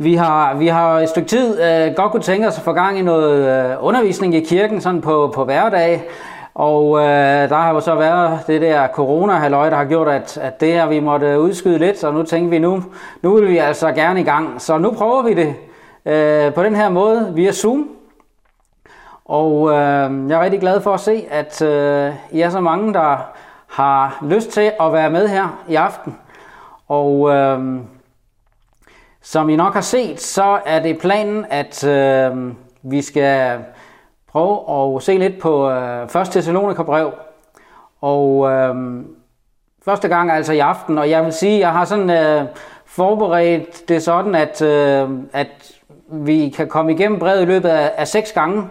Vi har, vi har et stykke tid øh, godt kunne tænke os at få gang i noget øh, undervisning i kirken sådan på, på hverdag. Og øh, der har jo så været det der corona der har gjort, at, at det her vi måtte udskyde lidt, så nu tænker vi nu, nu vil vi altså gerne i gang. Så nu prøver vi det øh, på den her måde via Zoom. Og øh, jeg er rigtig glad for at se, at øh, I er så mange, der har lyst til at være med her i aften. Og øh, som I nok har set, så er det planen, at øh, vi skal prøve at se lidt på øh, 1. Thessalonikerbrev. Og øh, første gang altså i aften, og jeg vil sige, jeg har sådan øh, forberedt det sådan, at, øh, at vi kan komme igennem brevet i løbet af, af seks gange.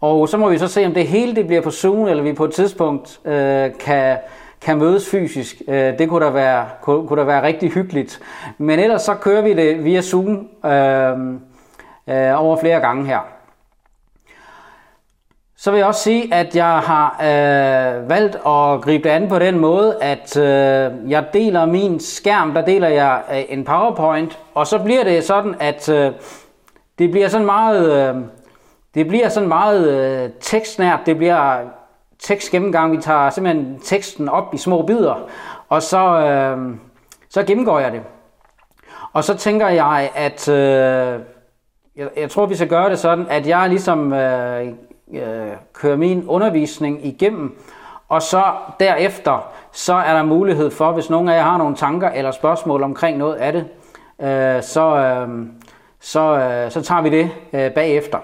Og så må vi så se, om det hele det bliver på Zoom, eller vi på et tidspunkt øh, kan, kan mødes fysisk. Øh, det kunne da, være, kunne, kunne da være rigtig hyggeligt. Men ellers så kører vi det via Zoom øh, øh, over flere gange her. Så vil jeg også sige, at jeg har øh, valgt at gribe det an på den måde, at øh, jeg deler min skærm, der deler jeg øh, en PowerPoint, og så bliver det sådan, at øh, det bliver sådan meget, øh, det bliver sådan meget øh, tekstnært, det bliver tekstgennemgang, vi tager simpelthen teksten op i små bidder, og så, øh, så gennemgår jeg det. Og så tænker jeg, at øh, jeg, jeg tror, vi skal gøre det sådan, at jeg ligesom øh, øh, kører min undervisning igennem, og så derefter, så er der mulighed for, hvis nogen af jer har nogle tanker eller spørgsmål omkring noget af det, øh, så, øh, så, øh, så tager vi det øh, bagefter.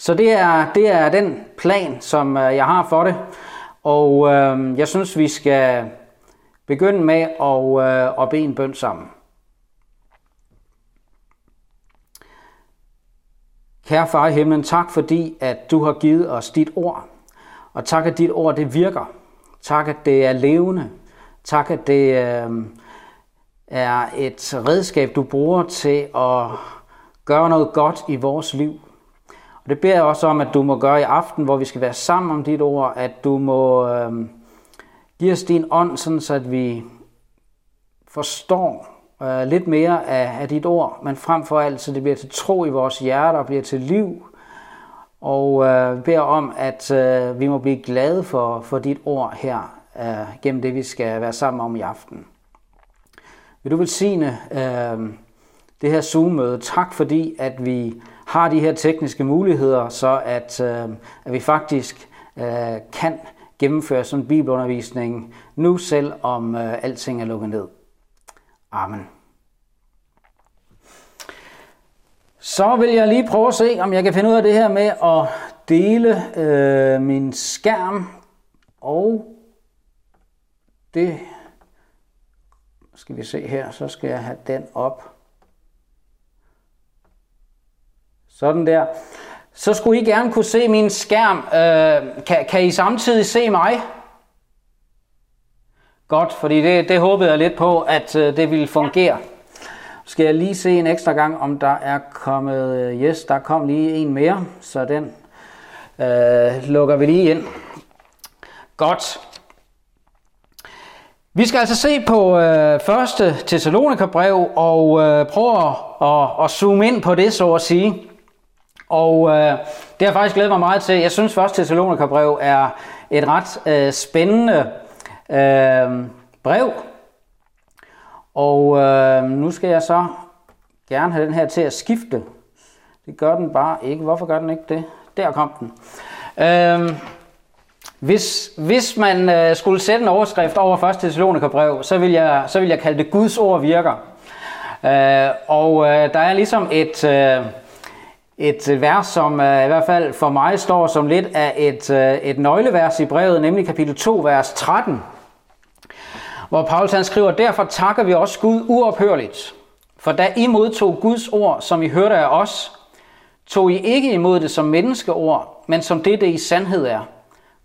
Så det er, det er den plan, som øh, jeg har for det. Og øh, jeg synes, vi skal begynde med at, øh, at bede en bøn sammen. Kære far i himlen, tak fordi, at du har givet os dit ord. Og tak, at dit ord det virker. Tak, at det er levende. Tak, at det øh, er et redskab, du bruger til at gøre noget godt i vores liv. Og det beder jeg også om, at du må gøre i aften, hvor vi skal være sammen om dit ord, at du må øh, give os din ånd, sådan så at vi forstår øh, lidt mere af, af dit ord, men frem for alt, så det bliver til tro i vores hjerter og bliver til liv. Og øh, beder om, at øh, vi må blive glade for, for dit ord her, øh, gennem det vi skal være sammen om i aften. Vil du velsigne øh, det her Zoom-møde? Tak fordi, at vi har de her tekniske muligheder, så at, øh, at vi faktisk øh, kan gennemføre sådan en bibelundervisning nu, selv om øh, alting er lukket ned. Amen. Så vil jeg lige prøve at se, om jeg kan finde ud af det her med at dele øh, min skærm. Og det skal vi se her, så skal jeg have den op. Sådan der. Så skulle I gerne kunne se min skærm. Øh, kan, kan I samtidig se mig? Godt, fordi det, det håbede jeg lidt på, at øh, det ville fungere. Skal jeg lige se en ekstra gang, om der er kommet... Øh, yes, der kom lige en mere, så den øh, lukker vi lige ind. Godt. Vi skal altså se på øh, første Thessalonikerbrev og øh, prøve at, at, at zoome ind på det, så at sige. Og øh, det har faktisk glædet mig meget til. Jeg synes første Thessalonikerbrev er et ret øh, spændende øh, brev. Og øh, nu skal jeg så gerne have den her til at skifte. Det gør den bare ikke. Hvorfor gør den ikke det? Der kom den. Øh, hvis, hvis man øh, skulle sætte en overskrift over 1. Thessalonikerbrev, så vil jeg, så vil jeg kalde det Guds ord virker. Øh, og øh, der er ligesom et, øh, et øh, vers, som øh, i hvert fald for mig står som lidt af et, øh, et nøglevers i brevet, nemlig kapitel 2, vers 13 hvor Paulus han skriver, derfor takker vi også Gud uophørligt. For da I modtog Guds ord, som I hørte af os, tog I ikke imod det som menneskeord, men som det, det i sandhed er.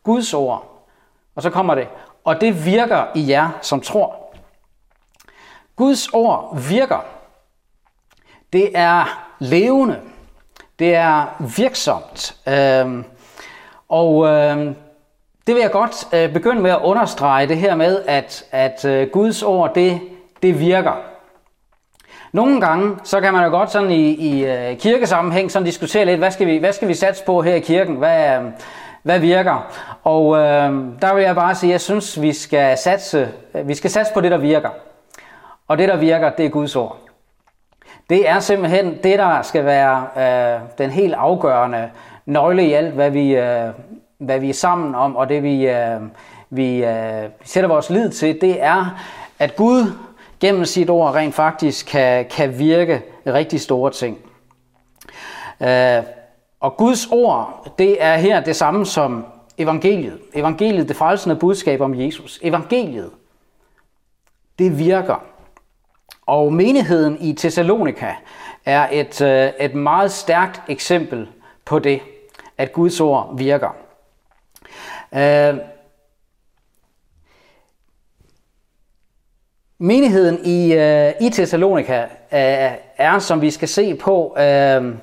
Guds ord. Og så kommer det, og det virker i jer, som tror. Guds ord virker. Det er levende. Det er virksomt. Øhm, og øhm, det vil jeg godt øh, begynde med at understrege det her med, at, at øh, Guds ord, det, det virker. nogle gange, så kan man jo godt sådan i, i uh, kirkesammenhæng sådan diskutere lidt, hvad skal, vi, hvad skal vi satse på her i kirken? Hvad, uh, hvad virker? Og øh, der vil jeg bare sige, at jeg synes, vi skal satse, vi skal satse på det, der virker. Og det, der virker, det er Guds ord. Det er simpelthen det, der skal være øh, den helt afgørende nøgle i alt, hvad vi, øh, hvad vi er sammen om, og det vi, øh, vi øh, sætter vores lid til, det er, at Gud gennem sit ord rent faktisk kan, kan virke rigtig store ting. Øh, og Guds ord, det er her det samme som evangeliet. Evangeliet, det frelsende budskab om Jesus. Evangeliet, det virker. Og menigheden i Thessalonika er et, øh, et meget stærkt eksempel på det, at Guds ord virker. Øh, menigheden i, øh, i Thessalonika er, som vi skal se på, uh,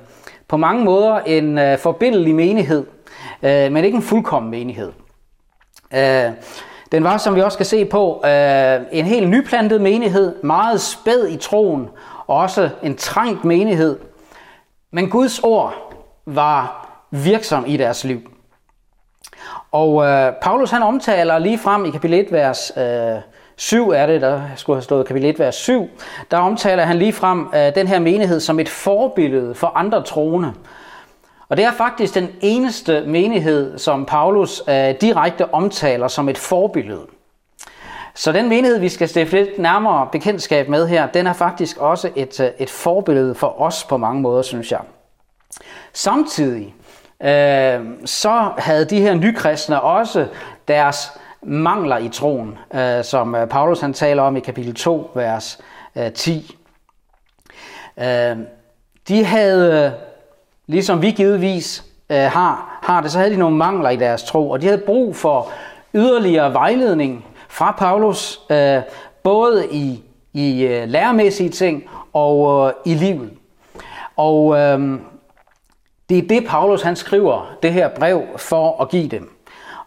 på mange måder en uh, forbindelig menighed, men ikke en fuldkommen menighed. Uh, den var, som vi også skal se på, øh, en helt nyplantet menighed, meget spæd i troen, og også en trængt menighed. Men Guds ord var virksom i deres liv. Og øh, Paulus han omtaler lige frem i kapitel 1, vers øh, 7 er det, der skulle have stået kapitel 1, vers 7, der omtaler han lige frem øh, den her menighed som et forbillede for andre troende. Og det er faktisk den eneste menighed, som Paulus øh, direkte omtaler som et forbillede. Så den menighed, vi skal stifte lidt nærmere bekendtskab med her, den er faktisk også et, øh, et forbillede for os på mange måder, synes jeg. Samtidig øh, så havde de her nykristne også deres mangler i troen, øh, som øh, Paulus han taler om i kapitel 2, vers øh, 10. Øh, de havde ligesom vi givetvis øh, har, har det, så havde de nogle mangler i deres tro, og de havde brug for yderligere vejledning fra Paulus, øh, både i, i øh, læremæssige ting og øh, i livet. Og øh, det er det, Paulus han skriver det her brev for at give dem.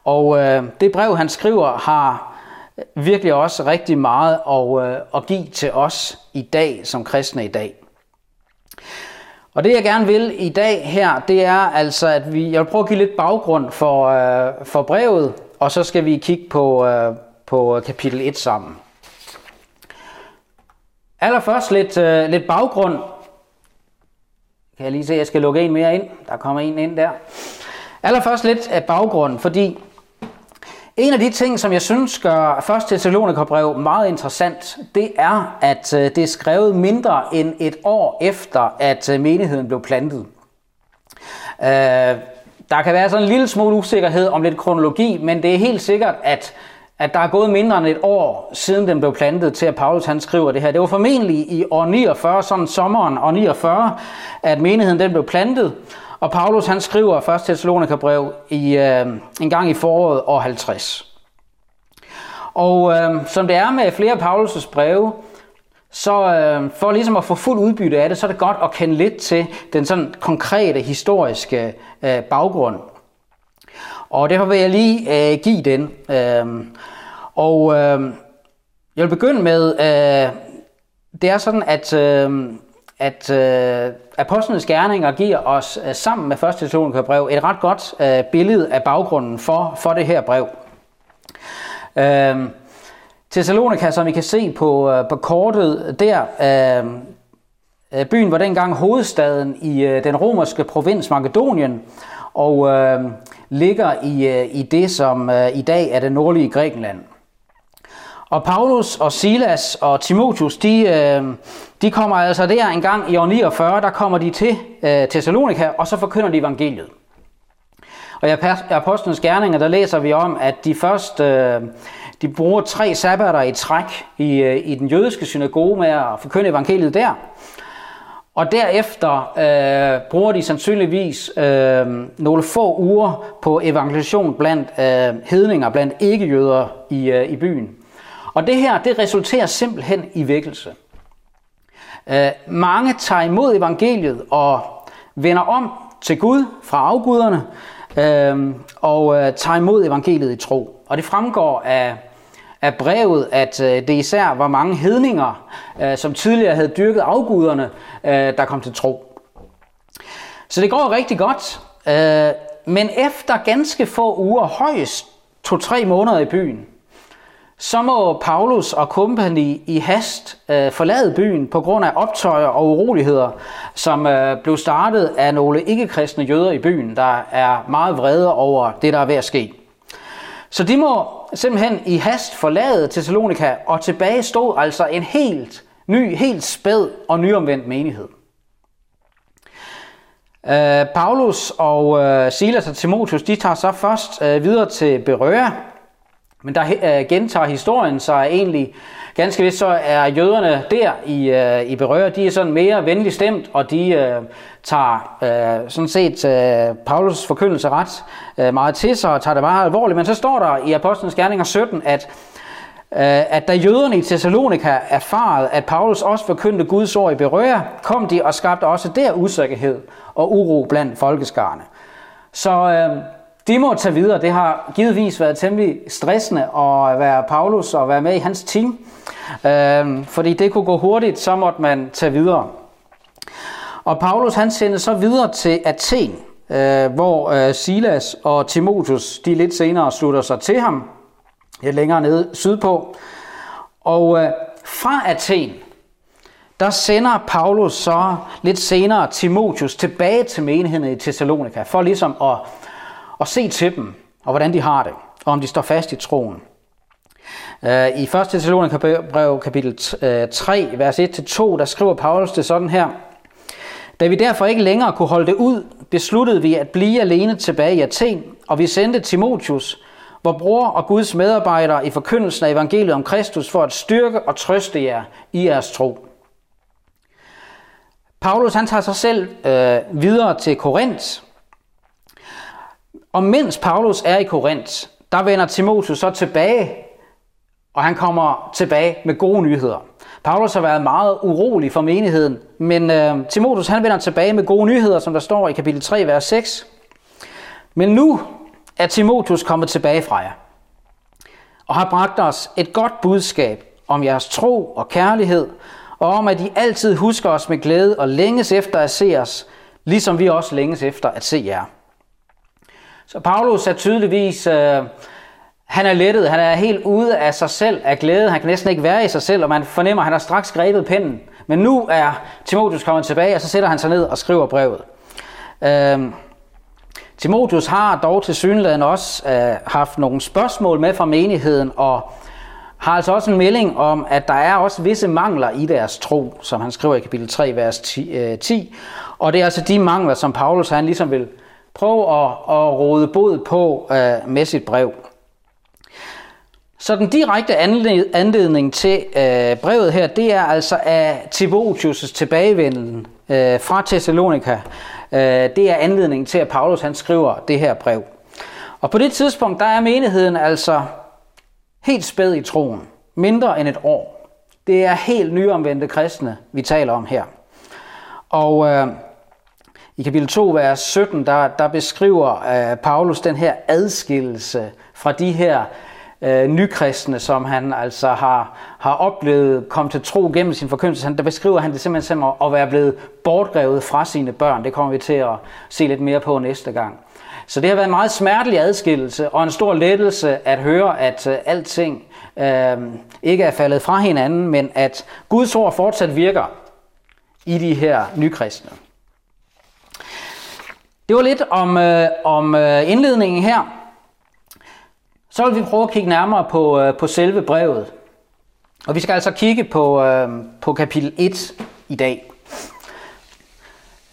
Og øh, det brev, han skriver, har virkelig også rigtig meget at, øh, at give til os i dag, som kristne i dag. Og det jeg gerne vil i dag her, det er altså, at vi, jeg vil prøve at give lidt baggrund for, øh, for brevet, og så skal vi kigge på, øh, på øh, kapitel 1 sammen. Allerførst lidt, øh, lidt baggrund. Kan jeg lige se, at jeg skal lukke en mere ind. Der kommer en ind der. Allerførst lidt af baggrund, fordi en af de ting, som jeg synes gør 1. Thessalonikerbrev meget interessant, det er, at øh, det er skrevet mindre end et år efter, at øh, menigheden blev plantet. Øh, der kan være sådan en lille smule usikkerhed om lidt kronologi, men det er helt sikkert, at, at der er gået mindre end et år siden den blev plantet til, at Paulus han skriver det her. Det var formentlig i år 49, sådan sommeren år 49, at menigheden den blev plantet. Og Paulus han skriver 1. Thessalonikerbrev i, øh, en gang i foråret år 50. Og øh, som det er med flere af Paulus' breve, så øh, for ligesom at få fuld udbytte af det, så er det godt at kende lidt til den sådan konkrete historiske øh, baggrund. Og derfor vil jeg lige øh, give den. Øh, og øh, jeg vil begynde med, øh, det er sådan, at øh, at øh, apostlenes gerninger giver os øh, sammen med 1. Thessalonikerbrev et ret godt øh, billede af baggrunden for, for det her brev. Øh, Thessalonika, som vi kan se på, øh, på kortet der, øhm, øh, byen var dengang hovedstaden i øh, den romerske provins Makedonien, og øh, ligger i, øh, i det, som øh, i dag er det nordlige Grækenland. Og Paulus og Silas og Timotheus, de, øh, de kommer altså der en gang i år 49, der kommer de til øh, Thessalonika, og så forkynder de evangeliet. Og i Apostlenes Gerninger, der læser vi om, at de først øh, de bruger tre sabbater i træk i, i den jødiske synagoge med at forkynde evangeliet der. Og derefter øh, bruger de sandsynligvis øh, nogle få uger på evangelisation blandt øh, hedninger, blandt ikke-jøder i, øh, i byen. Og det her, det resulterer simpelthen i vækkelse. Øh, mange tager imod evangeliet og vender om til Gud fra afguderne øh, og øh, tager imod evangeliet i tro. Og det fremgår af, af brevet, at det især var mange hedninger, som tidligere havde dyrket afguderne, der kom til tro. Så det går rigtig godt, men efter ganske få uger, højst to-tre måneder i byen, så må Paulus og kompagni i hast øh, forlade byen på grund af optøjer og uroligheder, som øh, blev startet af nogle ikke-kristne jøder i byen, der er meget vrede over det, der er ved at ske. Så de må simpelthen i hast forlade Thessalonika, og tilbage stod altså en helt ny, helt spæd og nyomvendt menighed. Øh, Paulus og øh, Silas og Timotheus, de tager så først øh, videre til Berøa, men der øh, gentager historien sig egentlig ganske vist, så er jøderne der i, øh, i Berøa, de er sådan mere venligt stemt, og de øh, tager øh, sådan set øh, Paulus forkyndelse ret øh, meget til sig og tager det meget alvorligt. Men så står der i Apostlenes Gerninger 17, at øh, at da jøderne i Thessalonika erfarede, at Paulus også forkyndte Guds ord i Berøa, kom de og skabte også der usikkerhed og uro blandt folkeskarne. Så øh, de må tage videre. Det har givetvis været temmelig stressende at være Paulus og være med i hans team. Øh, fordi det kunne gå hurtigt, så måtte man tage videre. Og Paulus han sendte så videre til Athen, øh, hvor øh, Silas og Timotheus de lidt senere slutter sig til ham, lidt længere nede sydpå. Og øh, fra Athen, der sender Paulus så lidt senere Timotheus tilbage til menigheden i Thessalonika, for ligesom at, og se til dem, og hvordan de har det, og om de står fast i troen. Øh, I 1. Thessalonikerbrev kapitel 3, øh, vers 1-2, der skriver Paulus det sådan her. Da vi derfor ikke længere kunne holde det ud, besluttede vi at blive alene tilbage i Athen, og vi sendte Timotheus, vor bror og Guds medarbejder i forkyndelsen af evangeliet om Kristus, for at styrke og trøste jer i jeres tro. Paulus han tager sig selv øh, videre til Korinth, og mens Paulus er i Korinth, der vender Timotheus så tilbage, og han kommer tilbage med gode nyheder. Paulus har været meget urolig for menigheden, men øh, Timotheus han vender tilbage med gode nyheder, som der står i kapitel 3, vers 6. Men nu er Timotheus kommet tilbage fra jer, og har bragt os et godt budskab om jeres tro og kærlighed, og om at I altid husker os med glæde og længes efter at se os, ligesom vi også længes efter at se jer. Så Paulus er tydeligvis, øh, han er lettet, han er helt ude af sig selv af glæde, han kan næsten ikke være i sig selv, og man fornemmer, at han har straks grebet pinden. Men nu er Timotheus kommet tilbage, og så sætter han sig ned og skriver brevet. Øh, Timotheus har dog til synligheden også øh, haft nogle spørgsmål med fra menigheden, og har altså også en melding om, at der er også visse mangler i deres tro, som han skriver i kapitel 3, vers 10. Øh, 10. Og det er altså de mangler, som Paulus han ligesom vil prøve at, at råde bod på øh, med sit brev. Så den direkte anledning til øh, brevet her, det er altså af Timotheus' tilbagevenden øh, fra Thessalonika. Øh, det er anledningen til, at Paulus han skriver det her brev. Og på det tidspunkt, der er menigheden altså helt spæd i troen. Mindre end et år. Det er helt nyomvendte kristne, vi taler om her. Og øh, i kapitel 2, vers 17, der, der beskriver øh, Paulus den her adskillelse fra de her øh, nykristne, som han altså har, har oplevet kom til tro gennem sin forkyndelse. Der beskriver han det simpelthen som at være blevet bortrevet fra sine børn. Det kommer vi til at se lidt mere på næste gang. Så det har været en meget smertelig adskillelse og en stor lettelse at høre, at øh, alting øh, ikke er faldet fra hinanden, men at Guds ord fortsat virker i de her nykristne. Det var lidt om, øh, om øh, indledningen her. Så vil vi prøve at kigge nærmere på, øh, på selve brevet. Og vi skal altså kigge på, øh, på kapitel 1 i dag.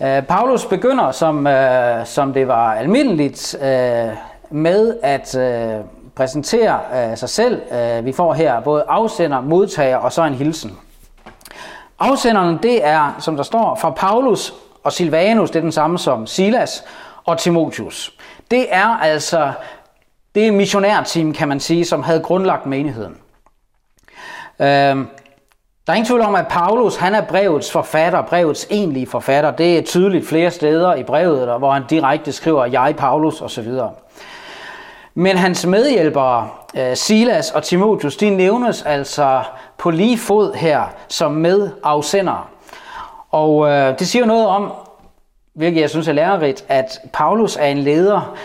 Øh, Paulus begynder, som, øh, som det var almindeligt, øh, med at øh, præsentere øh, sig selv. Øh, vi får her både afsender, modtager og så en hilsen. Afsenderen, det er, som der står, fra Paulus og Silvanus, det er den samme som Silas og Timotheus. Det er altså det missionærteam, kan man sige, som havde grundlagt menigheden. Øhm, der er ingen tvivl om, at Paulus han er brevets forfatter, brevets egentlige forfatter. Det er tydeligt flere steder i brevet, hvor han direkte skriver, jeg Paulus osv. Men hans medhjælpere, øh, Silas og Timotheus, de nævnes altså på lige fod her som medafsendere. Og øh, det siger noget om, hvilket jeg synes er lærerigt, at Paulus er en leder,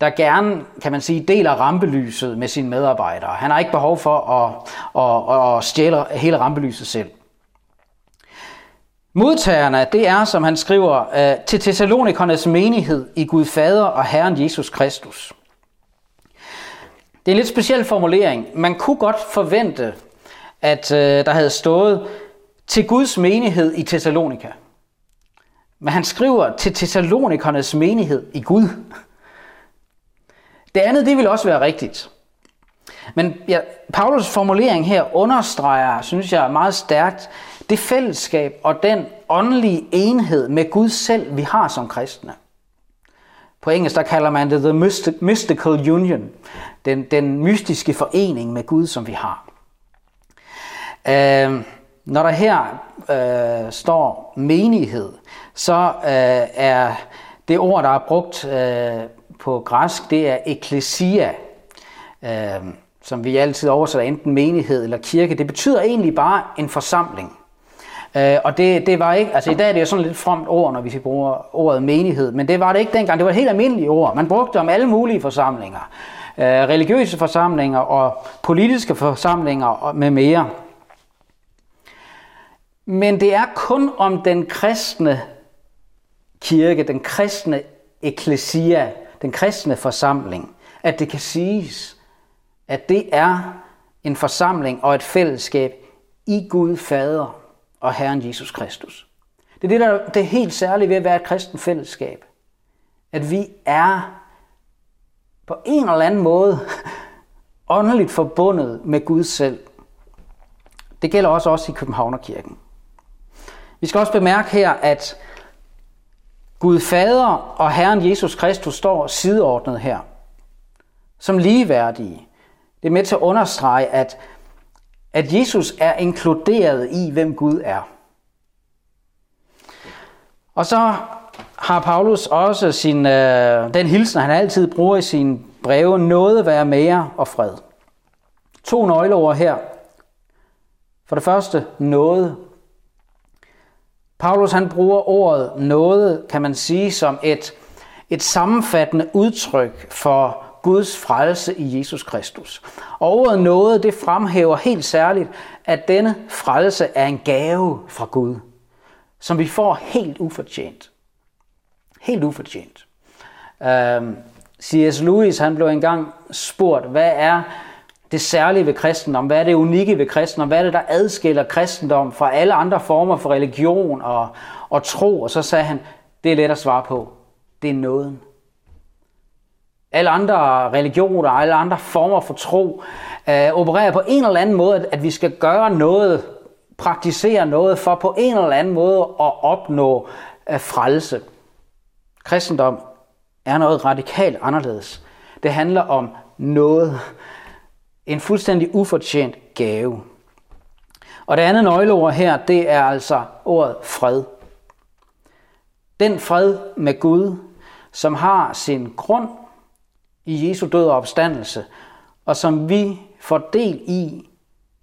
der gerne, kan man sige, deler rampelyset med sine medarbejdere. Han har ikke behov for at, at, at stjæle hele rampelyset selv. Modtagerne, det er, som han skriver, øh, til Thessalonikernes menighed i Gud Fader og Herren Jesus Kristus. Det er en lidt speciel formulering. Man kunne godt forvente, at øh, der havde stået til Guds menighed i Thessalonika. Men han skriver til Thessalonikernes menighed i Gud. Det andet, det vil også være rigtigt. Men ja, Paulus formulering her understreger, synes jeg, meget stærkt det fællesskab og den åndelige enhed med Gud selv, vi har som kristne. På engelsk der kalder man det the mystical union, den, den mystiske forening med Gud, som vi har. Øh, når der her øh, står menighed, så øh, er det ord, der er brugt øh, på græsk, det er ekklesia, øh, som vi altid oversætter enten menighed eller kirke. Det betyder egentlig bare en forsamling. Øh, og det, det var ikke, altså i dag er det jo sådan lidt fromt ord, når vi bruger ordet menighed, men det var det ikke dengang. Det var et helt almindeligt ord. Man brugte om alle mulige forsamlinger. Øh, religiøse forsamlinger og politiske forsamlinger og med mere. Men det er kun om den kristne kirke, den kristne eklesia, den kristne forsamling, at det kan siges, at det er en forsamling og et fællesskab i Gud Fader og Herren Jesus Kristus. Det er det, der det er helt særligt ved at være et kristen fællesskab. At vi er på en eller anden måde åndeligt forbundet med Gud selv. Det gælder også os i Københavnerkirken. Vi skal også bemærke her, at Gud Fader og Herren Jesus Kristus står sideordnet her, som ligeværdige. Det er med til at understrege, at at Jesus er inkluderet i, hvem Gud er. Og så har Paulus også sin, øh, den hilsen, han altid bruger i sine breve, noget være mere og fred. To nøgleord her. For det første, noget. Paulus han bruger ordet noget, kan man sige, som et, et sammenfattende udtryk for Guds frelse i Jesus Kristus. Og ordet noget, det fremhæver helt særligt, at denne frelse er en gave fra Gud, som vi får helt ufortjent. Helt ufortjent. Uh, øhm, C.S. Lewis han blev engang spurgt, hvad er det særlige ved kristendom? Hvad er det unikke ved kristendom? Hvad er det, der adskiller kristendom fra alle andre former for religion og, og tro? Og så sagde han, det er let at svare på. Det er nåden alle andre religioner, og alle andre former for tro, øh, opererer på en eller anden måde, at, at vi skal gøre noget, praktisere noget for på en eller anden måde at opnå øh, frelse. Kristendom er noget radikalt anderledes. Det handler om noget, en fuldstændig ufortjent gave. Og det andet nøgleord her, det er altså ordet fred. Den fred med Gud, som har sin grund i Jesu død og opstandelse, og som vi får del i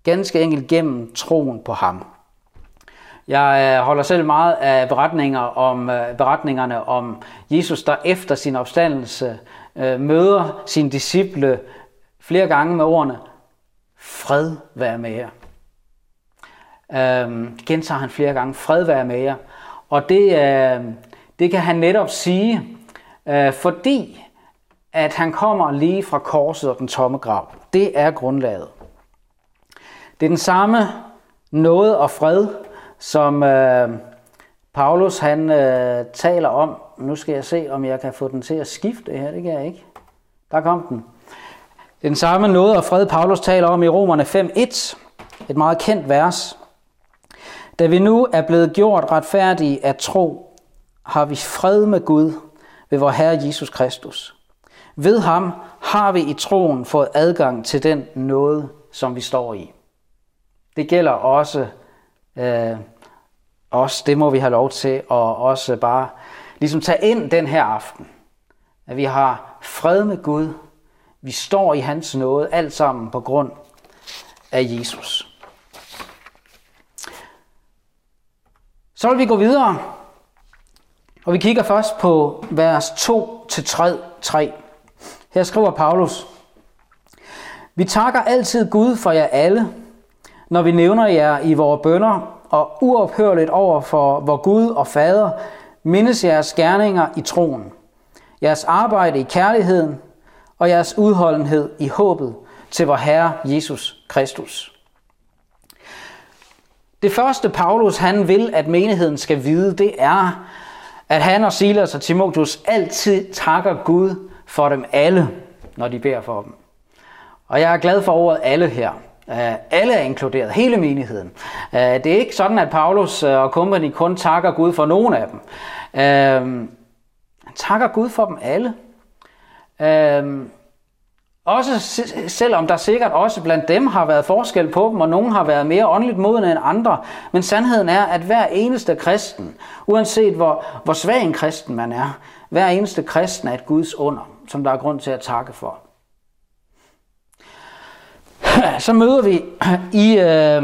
ganske enkelt gennem troen på ham. Jeg øh, holder selv meget af beretninger om, øh, beretningerne om Jesus, der efter sin opstandelse øh, møder sine disciple flere gange med ordene, fred være med jer. Øhm, gentager han flere gange, fred være med jer. Og det, øh, det kan han netop sige, øh, fordi at han kommer lige fra korset og den tomme grav. Det er grundlaget. Det er den samme noget og fred, som øh, Paulus han øh, taler om. Nu skal jeg se, om jeg kan få den til at skifte her. Det kan jeg ikke. Der kom den. Det er den samme noget og fred, Paulus taler om i Romerne 5.1. Et meget kendt vers. Da vi nu er blevet gjort retfærdige af tro, har vi fred med Gud ved vor Herre Jesus Kristus. Ved ham har vi i troen fået adgang til den noget, som vi står i. Det gælder også øh, os. Det må vi have lov til at også bare ligesom tage ind den her aften. At vi har fred med Gud vi står i hans nåde, alt sammen på grund af Jesus. Så vil vi gå videre, og vi kigger først på vers 2-3. Her skriver Paulus, Vi takker altid Gud for jer alle, når vi nævner jer i vores bønder, og uophørligt over for vor Gud og Fader, mindes jeres gerninger i troen, jeres arbejde i kærligheden og jeres udholdenhed i håbet til vor Herre Jesus Kristus. Det første Paulus han vil, at menigheden skal vide, det er, at han og Silas og Timotheus altid takker Gud for dem alle, når de beder for dem. Og jeg er glad for ordet alle her. Øh, alle er inkluderet, hele menigheden. Øh, det er ikke sådan, at Paulus og company kun takker Gud for nogen af dem. Han takker Gud for dem alle. Øhm, også selvom der sikkert også blandt dem har været forskel på dem, og nogen har været mere åndeligt modne end andre. Men sandheden er, at hver eneste kristen, uanset hvor, hvor svag en kristen man er, hver eneste kristen er et Guds under, som der er grund til at takke for. Så møder vi i, øh,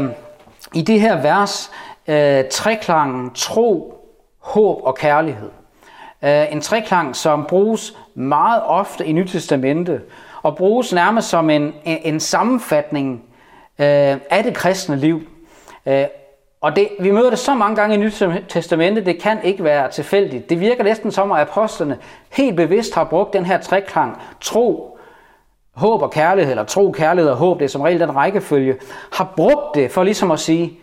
i det her vers øh, treklangen tro, håb og kærlighed. Øh, en treklang, som bruges meget ofte i Nytestamente, og bruges nærmest som en, en, en sammenfatning øh, af det kristne liv. Øh, og det, vi møder det så mange gange i Nytestamente, det kan ikke være tilfældigt. Det virker næsten som, at apostlene helt bevidst har brugt den her treklang, tro, håb og kærlighed, eller tro, kærlighed og håb, det er som regel den rækkefølge, har brugt det for ligesom at sige,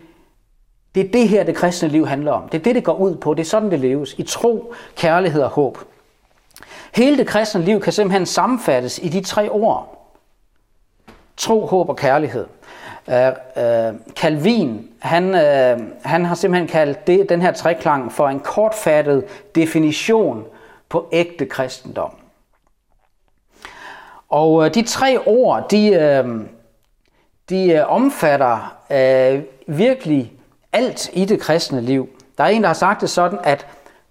det er det her, det kristne liv handler om. Det er det, det går ud på. Det er sådan, det leves. I tro, kærlighed og håb. Hele det kristne liv kan simpelthen sammenfattes i de tre ord. Tro, håb og kærlighed. Uh, uh, Calvin, han, uh, han har simpelthen kaldt det, den her treklang for en kortfattet definition på ægte kristendom. Og uh, de tre ord, de, uh, de uh, omfatter uh, virkelig alt i det kristne liv. Der er en, der har sagt det sådan, at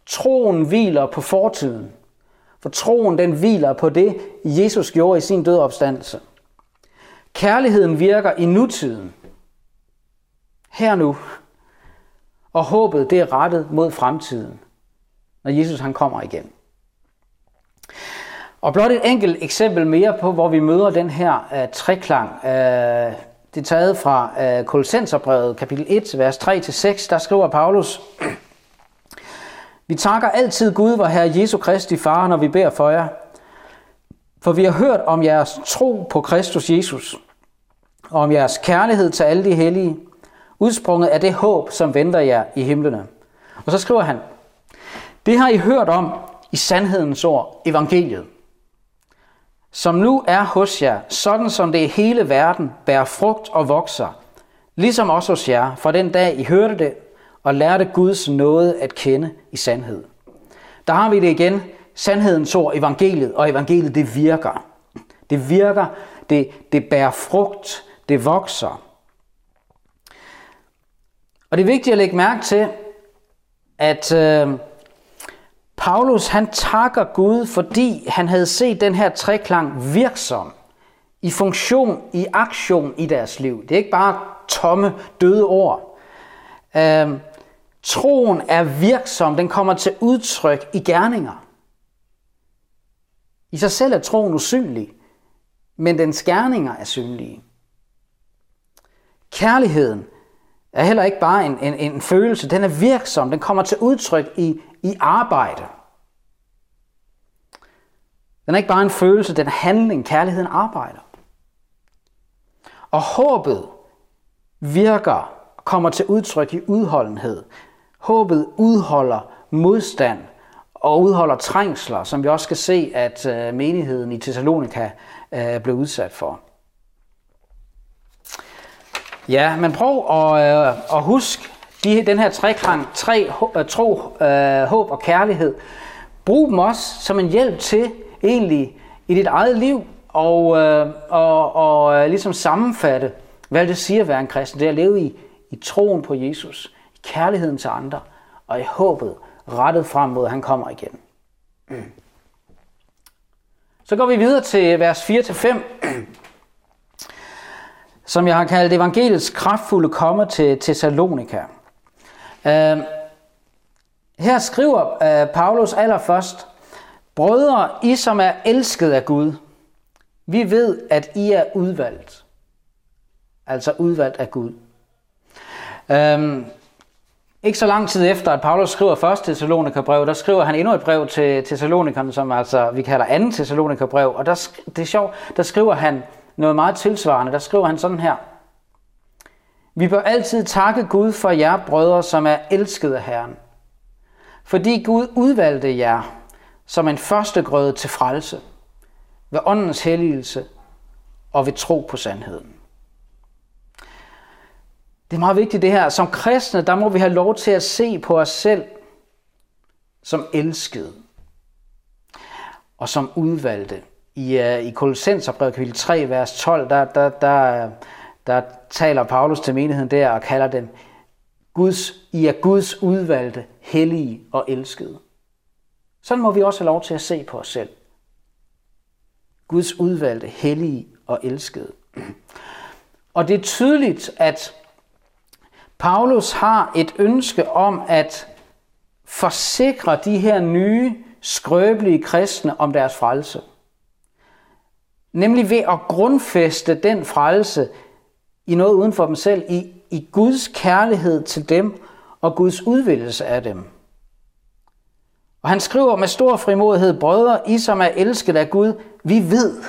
troen hviler på fortiden – for troen den hviler på det, Jesus gjorde i sin død opstandelse. Kærligheden virker i nutiden. Her nu. Og håbet det er rettet mod fremtiden, når Jesus han kommer igen. Og blot et enkelt eksempel mere på, hvor vi møder den her øh, treklang. Øh, det er taget fra øh, Kolossenserbrevet, kapitel 1, vers 3-6. Der skriver Paulus, vi takker altid Gud, vor Herre Jesu Kristi Far, når vi beder for jer. For vi har hørt om jeres tro på Kristus Jesus, og om jeres kærlighed til alle de hellige, udsprunget af det håb, som venter jer i himlene. Og så skriver han, det har I hørt om i sandhedens ord, evangeliet, som nu er hos jer, sådan som det i hele verden bærer frugt og vokser, ligesom også hos jer, fra den dag I hørte det og lærte Guds nåde at kende i sandhed. Der har vi det igen, sandhedens ord, evangeliet, og evangeliet det virker. Det virker, det, det bærer frugt, det vokser. Og det er vigtigt at lægge mærke til, at øh, Paulus han takker Gud, fordi han havde set den her treklang virksom i funktion, i aktion i deres liv. Det er ikke bare tomme, døde ord. Øhm, Troen er virksom, den kommer til udtryk i gerninger. I sig selv er troen usynlig, men dens gerninger er synlige. Kærligheden er heller ikke bare en, en, en følelse, den er virksom, den kommer til udtryk i, i arbejde. Den er ikke bare en følelse, den er handling, kærligheden arbejder. Og håbet virker, kommer til udtryk i udholdenhed. Håbet udholder modstand og udholder trængsler, som vi også skal se, at øh, menigheden i Thessalonika øh, blev udsat for. Ja, men prøv at, øh, at huske de, den her treklang, tre, tro, håb og kærlighed. Brug dem også som en hjælp til egentlig i dit eget liv og, og, og ligesom sammenfatte, hvad det siger at være en kristen. Det er at leve i, i troen på Jesus kærligheden til andre, og i håbet rettet frem mod, at han kommer igen. Mm. Så går vi videre til vers 4-5, som jeg har kaldt evangeliets kraftfulde komme til Thessalonika. Uh, her skriver uh, Paulus allerførst, Brødre, I som er elsket af Gud, vi ved, at I er udvalgt. Altså udvalgt af Gud. Øhm, ikke så lang tid efter, at Paulus skriver først Thessalonikerbrev, der skriver han endnu et brev til Thessalonikerne, som altså vi kalder anden Thessalonikerbrev, og der, det er sjovt, der skriver han noget meget tilsvarende. Der skriver han sådan her. Vi bør altid takke Gud for jer brødre, som er elskede af Herren. Fordi Gud udvalgte jer som en første grøde til frelse, ved åndens helligelse og ved tro på sandheden. Det er meget vigtigt det her. Som kristne, der må vi have lov til at se på os selv som elskede og som udvalgte. I, uh, i Kolossenserbrevet kapitel 3, vers 12, der, der, der, der taler Paulus til menigheden der og kalder dem, Guds, I er Guds udvalgte, hellige og elskede. Sådan må vi også have lov til at se på os selv. Guds udvalgte, hellige og elskede. Og det er tydeligt, at Paulus har et ønske om at forsikre de her nye, skrøbelige kristne om deres frelse. Nemlig ved at grundfæste den frelse i noget uden for dem selv, i, i Guds kærlighed til dem og Guds udvælgelse af dem. Og han skriver med stor frimodighed, brødre, I som er elsket af Gud, vi ved,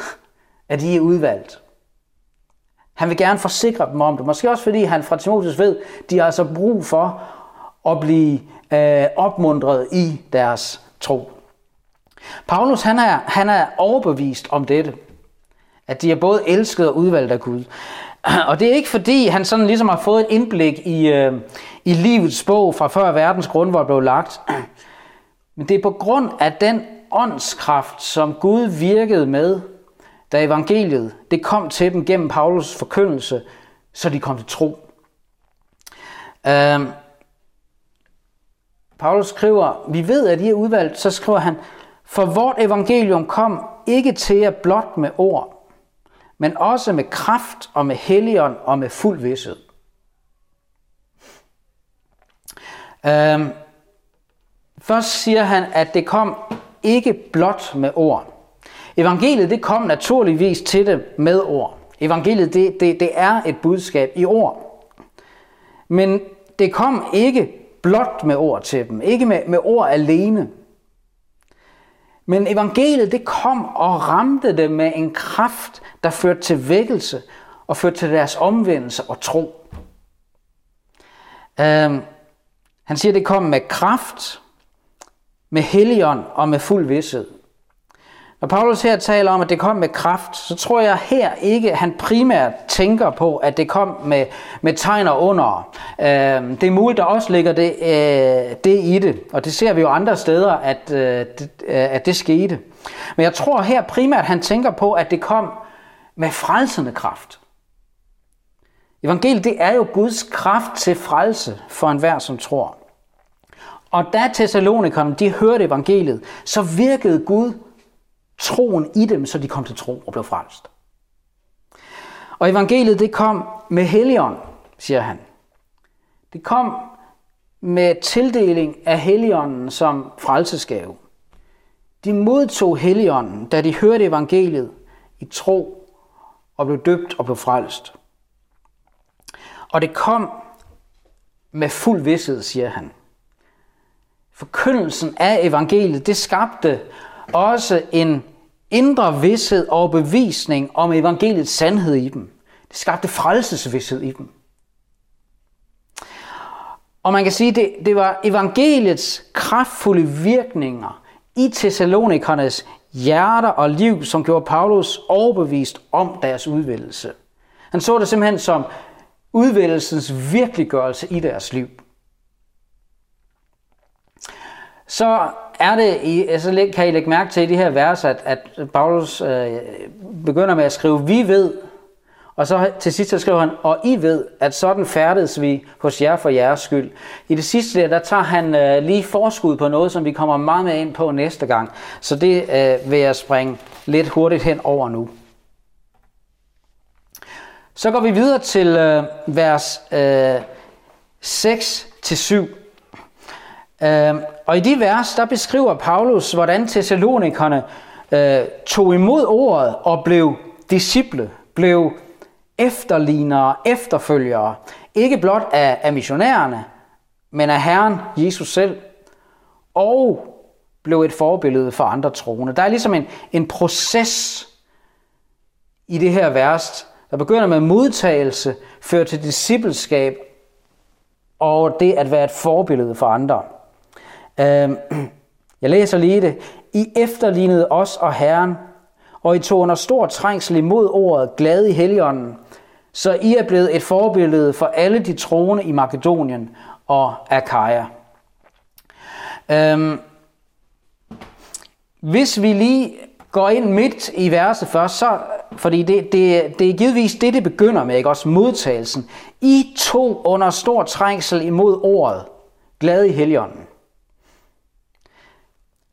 at I er udvalgt. Han vil gerne forsikre dem om det. Måske også fordi han fra Timotheus ved, de har altså brug for at blive øh, opmuntret i deres tro. Paulus han er, han er overbevist om dette. At de er både elsket og udvalgt af Gud. Og det er ikke fordi, han sådan ligesom har fået et indblik i, øh, i livets bog fra før verdens grundvold blev lagt. Men det er på grund af den åndskraft, som Gud virkede med da evangeliet det kom til dem gennem Paulus forkyndelse, så de kom til tro. Øh, Paulus skriver, vi ved, at I er udvalgt, så skriver han, for vort evangelium kom ikke til jer blot med ord, men også med kraft og med helligånd og med fuld vidshed. Øhm, først siger han, at det kom ikke blot med ord. Evangeliet det kom naturligvis til det med ord. Evangeliet det, det, det er et budskab i ord. Men det kom ikke blot med ord til dem, ikke med, med ord alene. Men evangeliet det kom og ramte dem med en kraft, der førte til vækkelse og førte til deres omvendelse og tro. Øhm, han siger, det kom med kraft, med helligånd og med fuld vidshed. Når Paulus her taler om, at det kom med kraft, så tror jeg her ikke, at han primært tænker på, at det kom med, med tegn og under. Øh, det er muligt, der også ligger det, øh, det i det, og det ser vi jo andre steder, at, øh, det, øh, at det skete. Men jeg tror her primært, han tænker på, at det kom med frelsende kraft. Evangeliet, det er jo Guds kraft til frelse for enhver, som tror. Og da Thessalonikerne, de hørte evangeliet, så virkede Gud troen i dem, så de kom til tro og blev frelst. Og evangeliet, det kom med helion, siger han. Det kom med tildeling af helligånden som frelsesgave. De modtog helligånden, da de hørte evangeliet i tro og blev døbt og blev frelst. Og det kom med fuld vidshed, siger han. Forkyndelsen af evangeliet, det skabte også en indre vidshed og bevisning om evangeliets sandhed i dem. Det skabte frelsesvidshed i dem. Og man kan sige, det, det var evangeliets kraftfulde virkninger i Thessalonikernes hjerter og liv, som gjorde Paulus overbevist om deres udvælgelse. Han så det simpelthen som udvælgelsens virkeliggørelse i deres liv. Så er det, i, så kan I lægge mærke til i de her vers, at, at Paulus øh, begynder med at skrive, vi ved, Og så til sidst så skriver han, og I ved, at sådan færdes vi hos jer for jeres skyld. I det sidste der, der tager han øh, lige forskud på noget, som vi kommer meget mere ind på næste gang. Så det øh, vil jeg springe lidt hurtigt hen over nu. Så går vi videre til øh, vers øh, 6-7. Øh, og i de vers, der beskriver Paulus, hvordan Thessalonikerne øh, tog imod ordet og blev disciple, blev efterlignere, efterfølgere, ikke blot af, af missionærerne, men af Herren Jesus selv, og blev et forbillede for andre troende. Der er ligesom en, en proces i det her vers, der begynder med modtagelse, fører til discipleskab, og det at være et forbillede for andre. Øhm, jeg læser lige det. I efterlignede os og Herren, og I tog under stor trængsel imod ordet glad i heligånden, så I er blevet et forbillede for alle de troende i Makedonien og Akaja. Øhm, hvis vi lige går ind midt i verset først, så, fordi det, det, det er givetvis det, det begynder med, ikke? også modtagelsen. I to under stor trængsel imod ordet, glad i heligånden.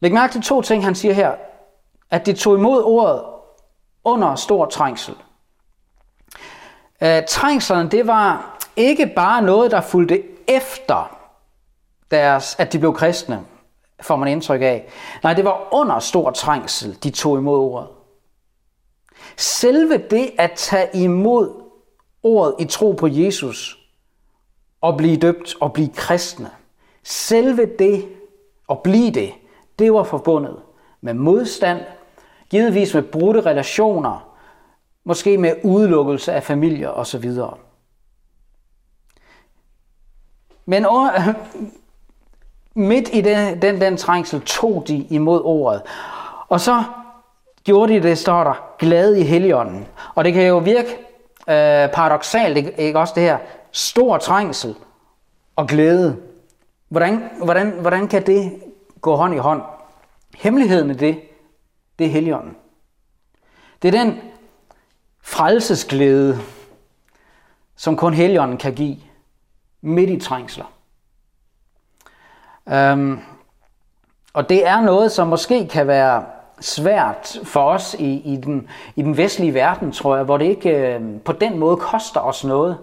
Læg mærke til to ting, han siger her. At de tog imod ordet under stor trængsel. Øh, trængslerne, det var ikke bare noget, der fulgte efter deres, at de blev kristne, får man indtryk af. Nej, det var under stor trængsel, de tog imod ordet. Selve det at tage imod ordet i tro på Jesus og blive døbt og blive kristne, selve det at blive det, det var forbundet med modstand, givetvis med brudte relationer, måske med udelukkelse af familier osv. Men midt i den, den, den trængsel tog de imod ordet. Og så gjorde de det, står der, glade i heligånden. Og det kan jo virke øh, paradoxalt, ikke, ikke også det her, stor trængsel og glæde. Hvordan, hvordan, hvordan kan det gå hånd i hånd? Hemmeligheden i det, det er heligånden. Det er den frelsesglæde, som kun heligånden kan give midt i trængsler. Øhm, og det er noget, som måske kan være svært for os i, i, den, i den vestlige verden, tror jeg, hvor det ikke øh, på den måde koster os noget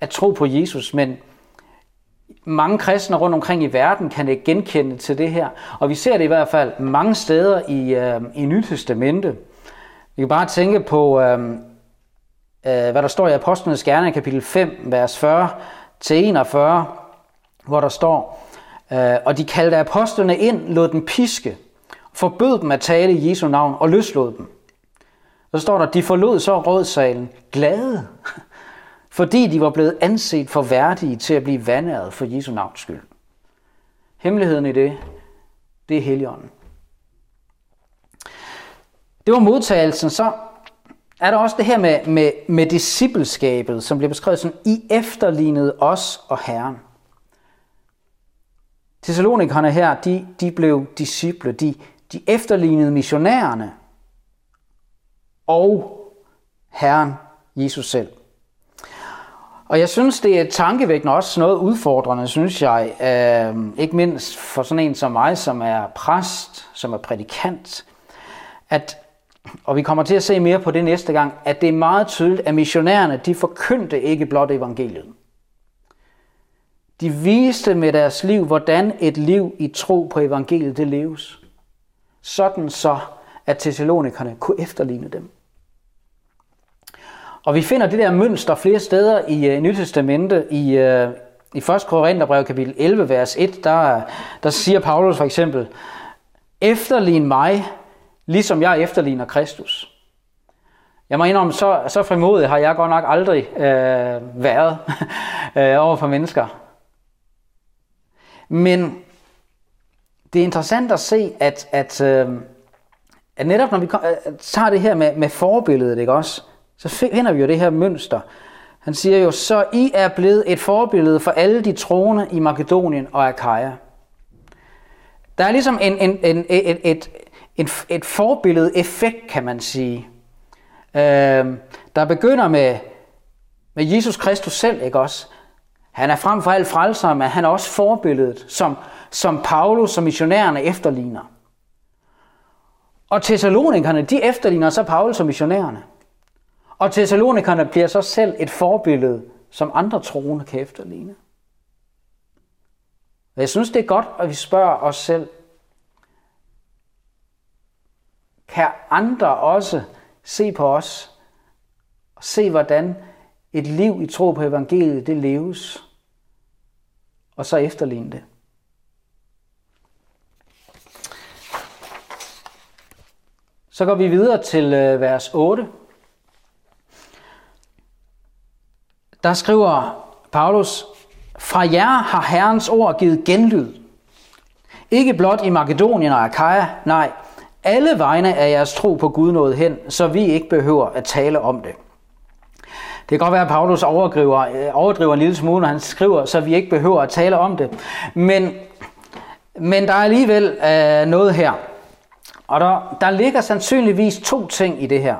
at tro på Jesus, men mange kristne rundt omkring i verden kan ikke genkende til det her. Og vi ser det i hvert fald mange steder i, øh, i Nytestamente. Vi kan bare tænke på, øh, øh, hvad der står i Apostlenes Gerne, kapitel 5, vers 40 til 41, hvor der står, øh, og de kaldte apostlene ind, lod dem piske, forbød dem at tale i Jesu navn og løslod dem. Så står der, de forlod så rådsalen glade, fordi de var blevet anset for værdige til at blive vandæret for Jesu navns skyld. Hemmeligheden i det, det er Helligånden. Det var modtagelsen. Så er der også det her med, med, med discipleskabet, som bliver beskrevet som, I efterlignede os og Herren. Thessalonikerne her, de, de blev disciple, de, de efterlignede missionærerne og Herren Jesus selv. Og jeg synes, det er tankevækkende også noget udfordrende, synes jeg. Øh, ikke mindst for sådan en som mig, som er præst, som er prædikant. At, og vi kommer til at se mere på det næste gang, at det er meget tydeligt, at missionærerne, de forkyndte ikke blot evangeliet. De viste med deres liv, hvordan et liv i tro på evangeliet det leves. Sådan så, at Thessalonikerne kunne efterligne dem. Og vi finder det der mønster flere steder i uh, Nyt Testamente. I, uh, i øh, 1. Korintherbrev kapitel 11, vers 1, der, der siger Paulus for eksempel, Efterlign mig, ligesom jeg efterligner Kristus. Jeg må indrømme, så, så frimodig har jeg godt nok aldrig øh, været øh, over for mennesker. Men det er interessant at se, at, at, øh, at netop når vi øh, tager det her med, med forbilledet, ikke også, så finder vi jo det her mønster. Han siger jo, så I er blevet et forbillede for alle de troende i Makedonien og Akaja. Der er ligesom en, en, en, et, et, et, et, forbillede effekt, kan man sige. Øh, der begynder med, med Jesus Kristus selv, ikke også? Han er frem for alt frelser, men han er også forbilledet, som, som Paulus og missionærerne efterligner. Og Thessalonikerne, de efterligner så Paulus og missionærerne. Og Thessalonikerne bliver så selv et forbillede, som andre troende kan efterligne. Og jeg synes, det er godt, at vi spørger os selv, kan andre også se på os og se, hvordan et liv i tro på evangeliet, det leves, og så efterligne det. Så går vi videre til øh, vers 8. Der skriver Paulus, fra jer har Herrens ord givet genlyd. Ikke blot i Makedonien og Akaja, nej, alle vegne af jeres tro på Gud nået hen, så vi ikke behøver at tale om det. Det kan godt være, at Paulus overdriver, øh, overdriver en lille smule, når han skriver, så vi ikke behøver at tale om det. Men, men der er alligevel øh, noget her. Og der, der ligger sandsynligvis to ting i det her.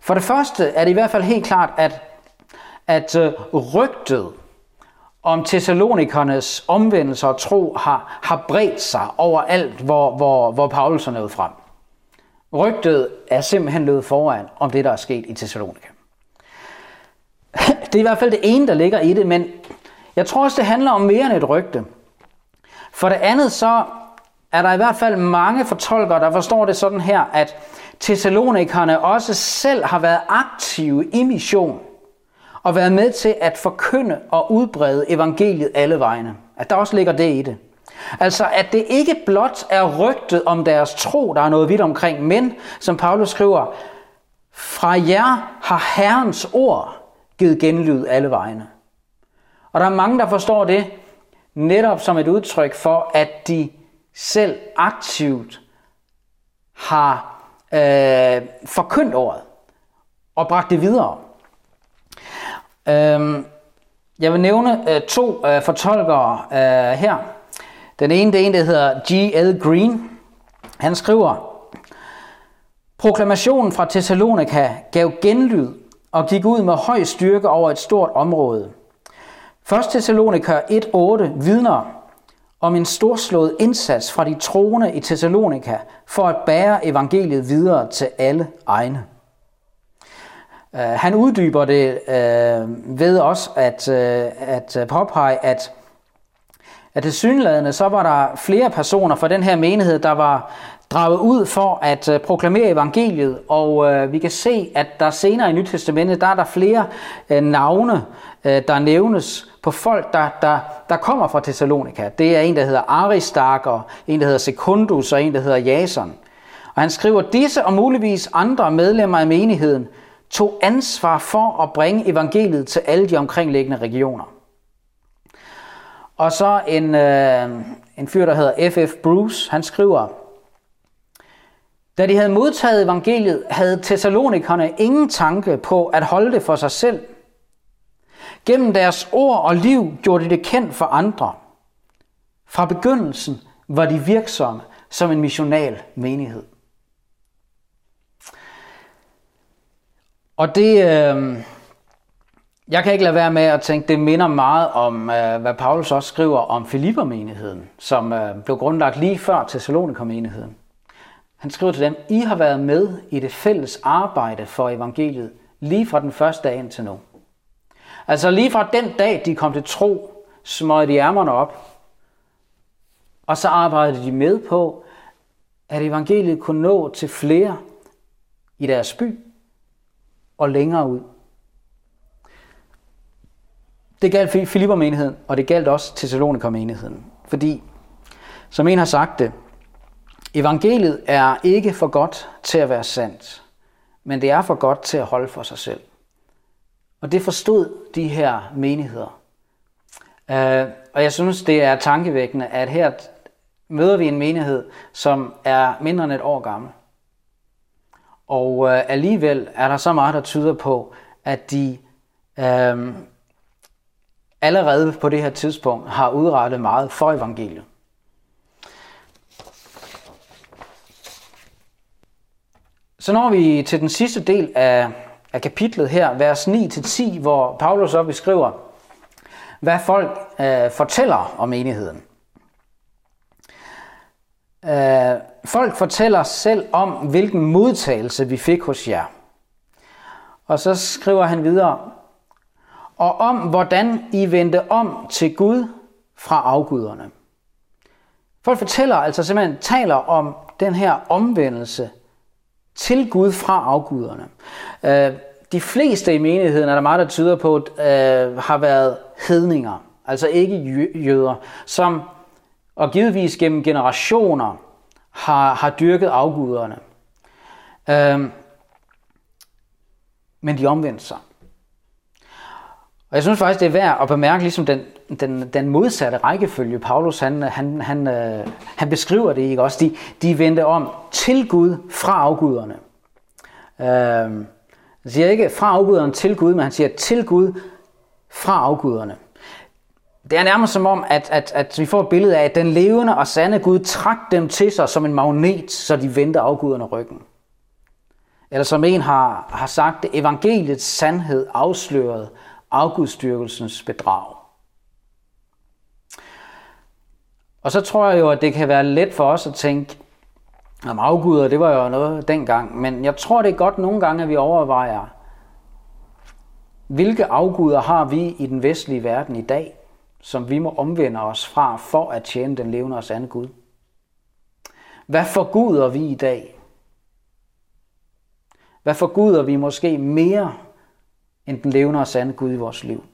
For det første er det i hvert fald helt klart, at, at øh, rygtet om Thessalonikernes omvendelse og tro har, har bredt sig overalt, hvor, hvor, hvor Paulus er nået frem. Rygtet er simpelthen løbet foran om det, der er sket i Thessalonika. Det er i hvert fald det ene, der ligger i det, men jeg tror også, det handler om mere end et rygte. For det andet så er der i hvert fald mange fortolkere, der forstår det sådan her, at Thessalonikerne også selv har været aktive i mission og været med til at forkynde og udbrede evangeliet alle vegne. At der også ligger det i det. Altså at det ikke blot er rygtet om deres tro, der er noget vidt omkring, men som Paulus skriver, fra jer har Herrens ord givet genlyd alle vegne. Og der er mange, der forstår det netop som et udtryk for, at de selv aktivt har øh, forkyndt ordet og bragt det videre. Øhm, jeg vil nævne øh, to øh, fortolkere øh, her. Den ene, det er en, der hedder G.L. Green. Han skriver, Proklamationen fra Thessalonika gav genlyd og gik ud med høj styrke over et stort område. 1. Thessalonika 1.8 vidner om en storslået indsats fra de troende i Thessalonika for at bære evangeliet videre til alle egne. Øh, han uddyber det øh, ved også at, øh, at påpege, at at det synlædende, så var der flere personer fra den her menighed, der var draget ud for at øh, proklamere evangeliet, og øh, vi kan se, at der senere i Nyt Testamentet, der er der flere øh, navne, øh, der nævnes på folk, der, der, der kommer fra Thessalonika. Det er en, der hedder Aristarker, en, der hedder Sekundus, og en, der hedder Jason. Og han skriver, disse og muligvis andre medlemmer af menigheden tog ansvar for at bringe evangeliet til alle de omkringliggende regioner. Og så en, øh, en fyr, der hedder F.F. Bruce, han skriver, da de havde modtaget evangeliet, havde Thessalonikerne ingen tanke på at holde det for sig selv. Gennem deres ord og liv gjorde de det kendt for andre. Fra begyndelsen var de virksomme som en missional menighed. Og det, øh, jeg kan ikke lade være med at tænke, det minder meget om, øh, hvad Paulus også skriver om Filippermenigheden, som øh, blev grundlagt lige før Thessalonikermenigheden. Han skriver til dem, I har været med i det fælles arbejde for evangeliet, lige fra den første dag indtil nu. Altså lige fra den dag, de kom til tro, smøgte de ærmerne op, og så arbejdede de med på, at evangeliet kunne nå til flere i deres by og længere ud. Det galt Filippermenigheden, og det galt også Thessalonikermenigheden. Fordi, som en har sagt det, evangeliet er ikke for godt til at være sandt, men det er for godt til at holde for sig selv. Og det forstod de her menigheder. Uh, og jeg synes, det er tankevækkende, at her møder vi en menighed, som er mindre end et år gammel. Og øh, alligevel er der så meget, der tyder på, at de øh, allerede på det her tidspunkt har udrettet meget for evangeliet. Så når vi til den sidste del af, af kapitlet her, vers 9-10, hvor Paulus så beskriver, hvad folk øh, fortæller om menigheden. Øh, folk fortæller selv om, hvilken modtagelse vi fik hos jer. Og så skriver han videre, og om hvordan I vendte om til Gud fra afguderne. Folk fortæller altså simpelthen, taler om den her omvendelse til Gud fra afguderne. Øh, de fleste i menigheden, er der meget, der tyder på, øh, har været hedninger, altså ikke jøder, som og givetvis gennem generationer har, har dyrket afguderne. Øhm, men de omvendte sig. Og jeg synes faktisk, det er værd at bemærke ligesom den, den, den modsatte rækkefølge. Paulus, han, han, han, øh, han beskriver det ikke også. De, de vendte om til Gud fra afguderne. Øh, han siger ikke fra afguderne til Gud, men han siger til Gud fra afguderne. Det er nærmest som om, at, at, at vi får et billede af, at den levende og sande Gud trak dem til sig som en magnet, så de vendte afguderne ryggen. Eller som en har, har sagt det, evangeliets sandhed afslørede afgudstyrkelsens bedrag. Og så tror jeg jo, at det kan være let for os at tænke, om afguder, det var jo noget dengang, men jeg tror det er godt nogle gange, at vi overvejer, hvilke afguder har vi i den vestlige verden i dag, som vi må omvende os fra for at tjene den levende og sande Gud? Hvad forguder vi i dag? Hvad forguder vi måske mere end den levende og sande Gud i vores liv?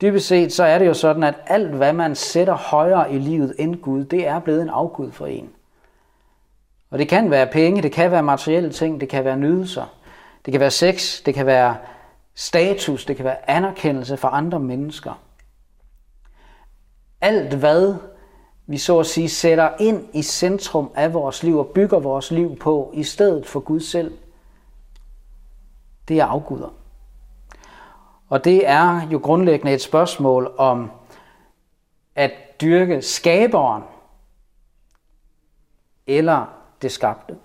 Dybest set så er det jo sådan, at alt hvad man sætter højere i livet end Gud, det er blevet en afgud for en. Og det kan være penge, det kan være materielle ting, det kan være nydelser, det kan være sex, det kan være status, det kan være anerkendelse fra andre mennesker. Alt hvad vi så at sige sætter ind i centrum af vores liv og bygger vores liv på, i stedet for Gud selv, det er afguder. Og det er jo grundlæggende et spørgsmål om at dyrke skaberen eller det skabte.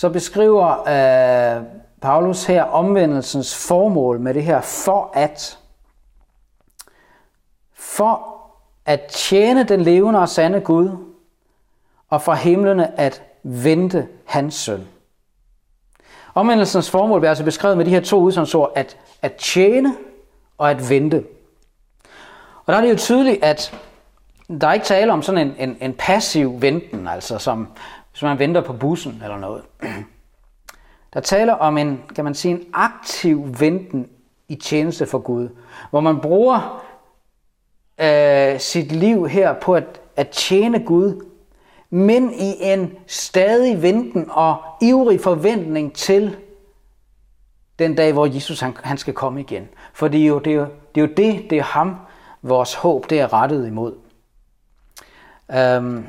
Så beskriver øh, Paulus her omvendelsens formål med det her for at for at tjene den levende og sande Gud, og fra himlene at vente hans søn. Omvendelsens formål bliver altså beskrevet med de her to udsagnsord, at, at tjene og at vente. Og der er det jo tydeligt, at der er ikke tale om sådan en, en, en passiv venten, altså som hvis man venter på bussen eller noget. Der taler om en, kan man sige, en aktiv venten i tjeneste for Gud, hvor man bruger øh, sit liv her på at, at tjene Gud, men i en stadig venten og ivrig forventning til den dag, hvor Jesus han, han skal komme igen. For det er, jo, det, er jo, det er jo det, det er ham, vores håb, det er rettet imod. Øhm,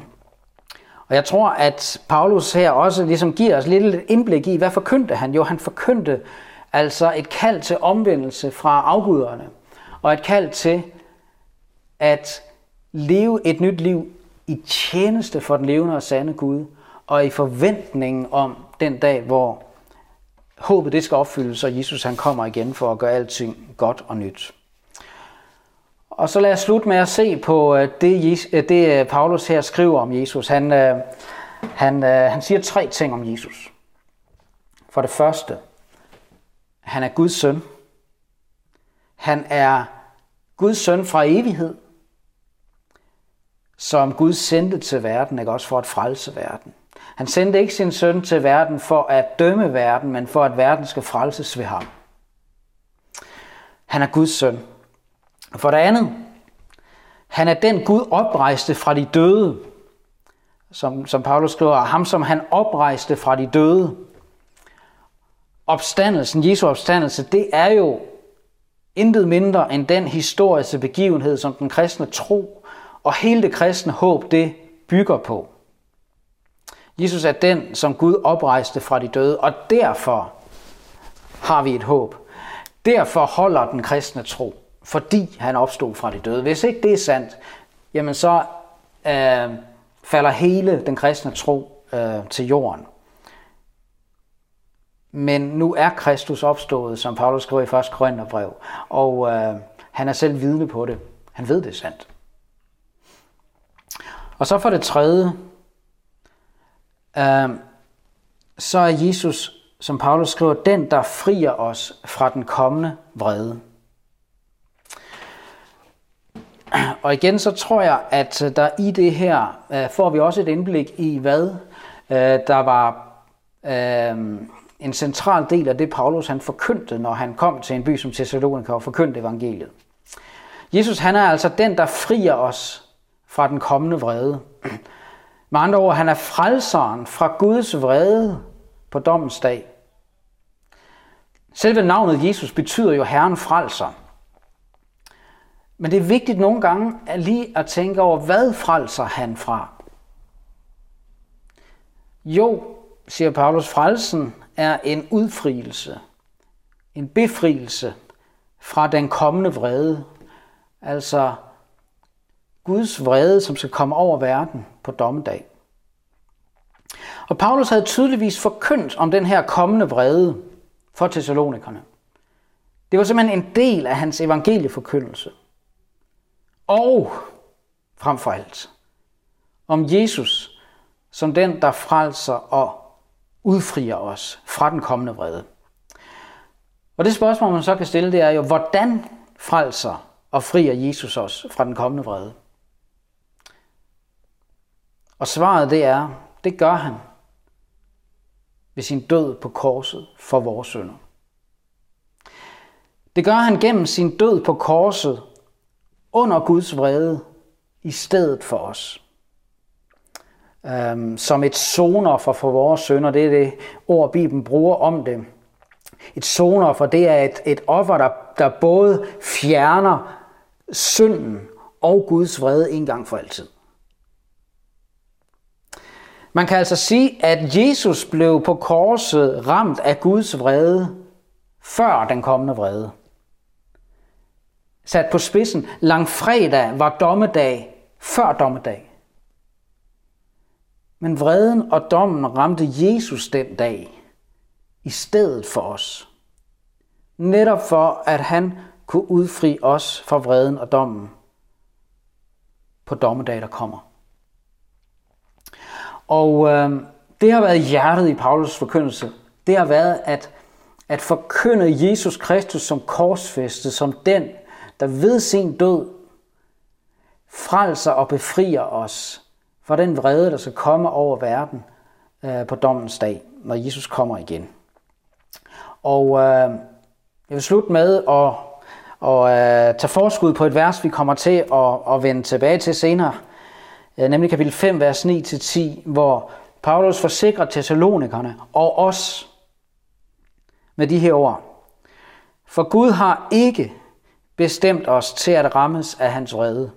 og jeg tror, at Paulus her også ligesom giver os lidt indblik i, hvad forkyndte han? Jo, han forkyndte altså et kald til omvendelse fra afguderne, og et kald til at leve et nyt liv i tjeneste for den levende og sande Gud, og i forventningen om den dag, hvor håbet det skal opfyldes, og Jesus han kommer igen for at gøre alting godt og nyt. Og så lad os slutte med at se på øh, det, øh, det øh, Paulus her skriver om Jesus. Han, han, han siger tre ting om Jesus. For det første, han er Guds søn. Han er Guds søn fra evighed som Gud sendte til verden, ikke også for at frelse verden. Han sendte ikke sin søn til verden for at dømme verden, men for at verden skal frelses ved ham. Han er Guds søn. For det andet, han er den Gud oprejste fra de døde, som, som Paulus skriver, ham som han oprejste fra de døde. Opstandelsen, Jesu opstandelse, det er jo intet mindre end den historiske begivenhed, som den kristne tro og hele det kristne håb, det bygger på. Jesus er den, som Gud oprejste fra de døde, og derfor har vi et håb. Derfor holder den kristne tro, fordi han opstod fra de døde. Hvis ikke det er sandt, jamen så øh, falder hele den kristne tro øh, til jorden. Men nu er Kristus opstået, som Paulus skriver i 1. Korintherbrev, og øh, han er selv vidne på det. Han ved det er sandt. Og så for det tredje, øh, så er Jesus, som Paulus skriver, den, der frier os fra den kommende vrede. Og igen så tror jeg, at øh, der i det her øh, får vi også et indblik i, hvad øh, der var øh, en central del af det, Paulus han forkyndte, når han kom til en by som Thessalonika og forkyndte evangeliet. Jesus han er altså den, der frier os fra den kommende vrede. Med andre ord, han er frelseren fra Guds vrede på dommens dag. Selve navnet Jesus betyder jo Herren frelser. Men det er vigtigt nogle gange at lige at tænke over, hvad frelser han fra? Jo, siger Paulus, frelsen er en udfrielse, en befrielse fra den kommende vrede. Altså Guds vrede, som skal komme over verden på dommedag. Og Paulus havde tydeligvis forkyndt om den her kommende vrede for Thessalonikerne. Det var simpelthen en del af hans evangelieforkyndelse. Og frem for alt om Jesus som den, der frelser og udfrier os fra den kommende vrede. Og det spørgsmål, man så kan stille, det er jo, hvordan frelser og frier Jesus os fra den kommende vrede? Og svaret det er, det gør han ved sin død på korset for vores sønder. Det gør han gennem sin død på korset under Guds vrede i stedet for os. Um, som et sonoffer for vores sønder, det er det ord, Bibelen bruger om det. Et sonoffer, det er et, et offer, der, der både fjerner synden og Guds vrede en gang for altid. Man kan altså sige, at Jesus blev på korset ramt af Guds vrede før den kommende vrede. Sat på spidsen, langfredag var dommedag før dommedag. Men vreden og dommen ramte Jesus den dag i stedet for os. Netop for, at han kunne udfri os fra vreden og dommen på dommedag, der kommer. Og øh, det har været hjertet i Paulus forkyndelse. Det har været at, at forkynde Jesus Kristus som korsfæstet, som den, der ved sin død frelser og befrier os fra den vrede, der skal komme over verden øh, på dommens dag, når Jesus kommer igen. Og øh, jeg vil slutte med at, at øh, tage forskud på et vers, vi kommer til at, at vende tilbage til senere, øh, nemlig kapitel 5, vers 9-10, hvor Paulus forsikrer Thessalonikerne og os med de her ord. For Gud har ikke bestemt os til at rammes af hans vrede,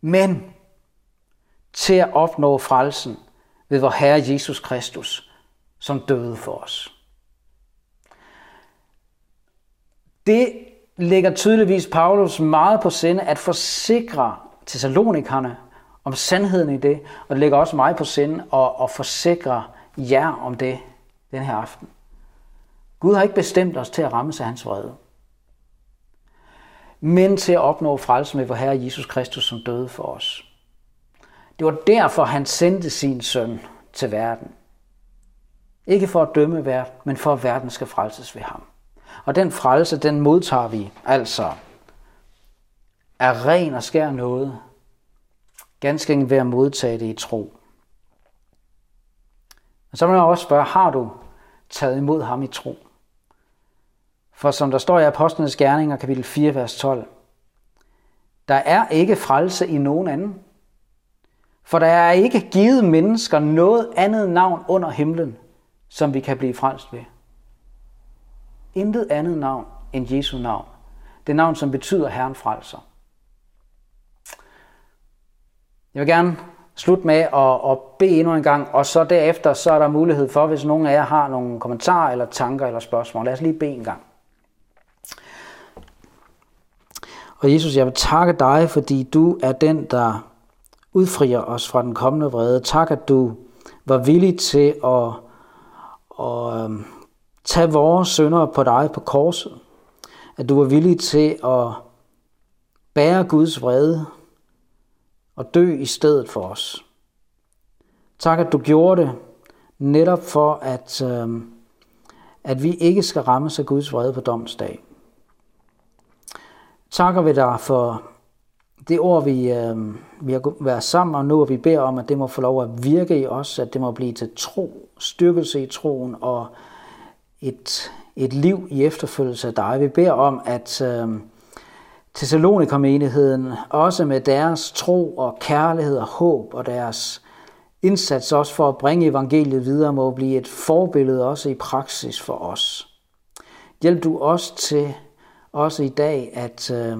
men til at opnå frelsen ved vor Herre Jesus Kristus, som døde for os. Det ligger tydeligvis Paulus meget på sinde at forsikre Thessalonikerne om sandheden i det, og det ligger også mig på sinde at, at forsikre jer om det den her aften. Gud har ikke bestemt os til at ramme sig hans vrede men til at opnå frelse med vor Herre Jesus Kristus, som døde for os. Det var derfor, han sendte sin søn til verden. Ikke for at dømme verden, men for at verden skal frelses ved ham. Og den frelse, den modtager vi altså er ren og skær noget, ganske enkelt ved at modtage det i tro. Og så må jeg også spørge, har du taget imod ham i tro? For som der står i Apostlenes Gerninger, kapitel 4, vers 12, der er ikke frelse i nogen anden. For der er ikke givet mennesker noget andet navn under himlen, som vi kan blive frelst ved. Intet andet navn end Jesu navn. Det navn, som betyder Herren frelser. Jeg vil gerne slutte med at, at bede endnu en gang, og så derefter så er der mulighed for, hvis nogen af jer har nogle kommentarer eller tanker eller spørgsmål. Lad os lige bede en gang. Og Jesus, jeg vil takke dig, fordi du er den, der udfrier os fra den kommende vrede. Tak, at du var villig til at, at øhm, tage vores sønder på dig på korset. At du var villig til at bære Guds vrede og dø i stedet for os. Tak, at du gjorde det netop for, at, øhm, at vi ikke skal rammes af Guds vrede på domsdag. Takker vi dig for det ord, vi, øh, vi har været sammen om nu, og vi beder om, at det må få lov at virke i os, at det må blive til tro, styrkelse i troen og et, et liv i efterfølgelse af dig. Vi beder om, at øh, Thessalonikermenigheden også med deres tro og kærlighed og håb og deres indsats også for at bringe evangeliet videre må blive et forbillede også i praksis for os. Hjælp du os til også i dag at, øh,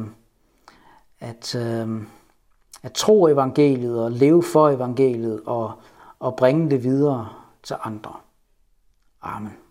at, øh, at tro evangeliet og leve for evangeliet og, og bringe det videre til andre. Amen.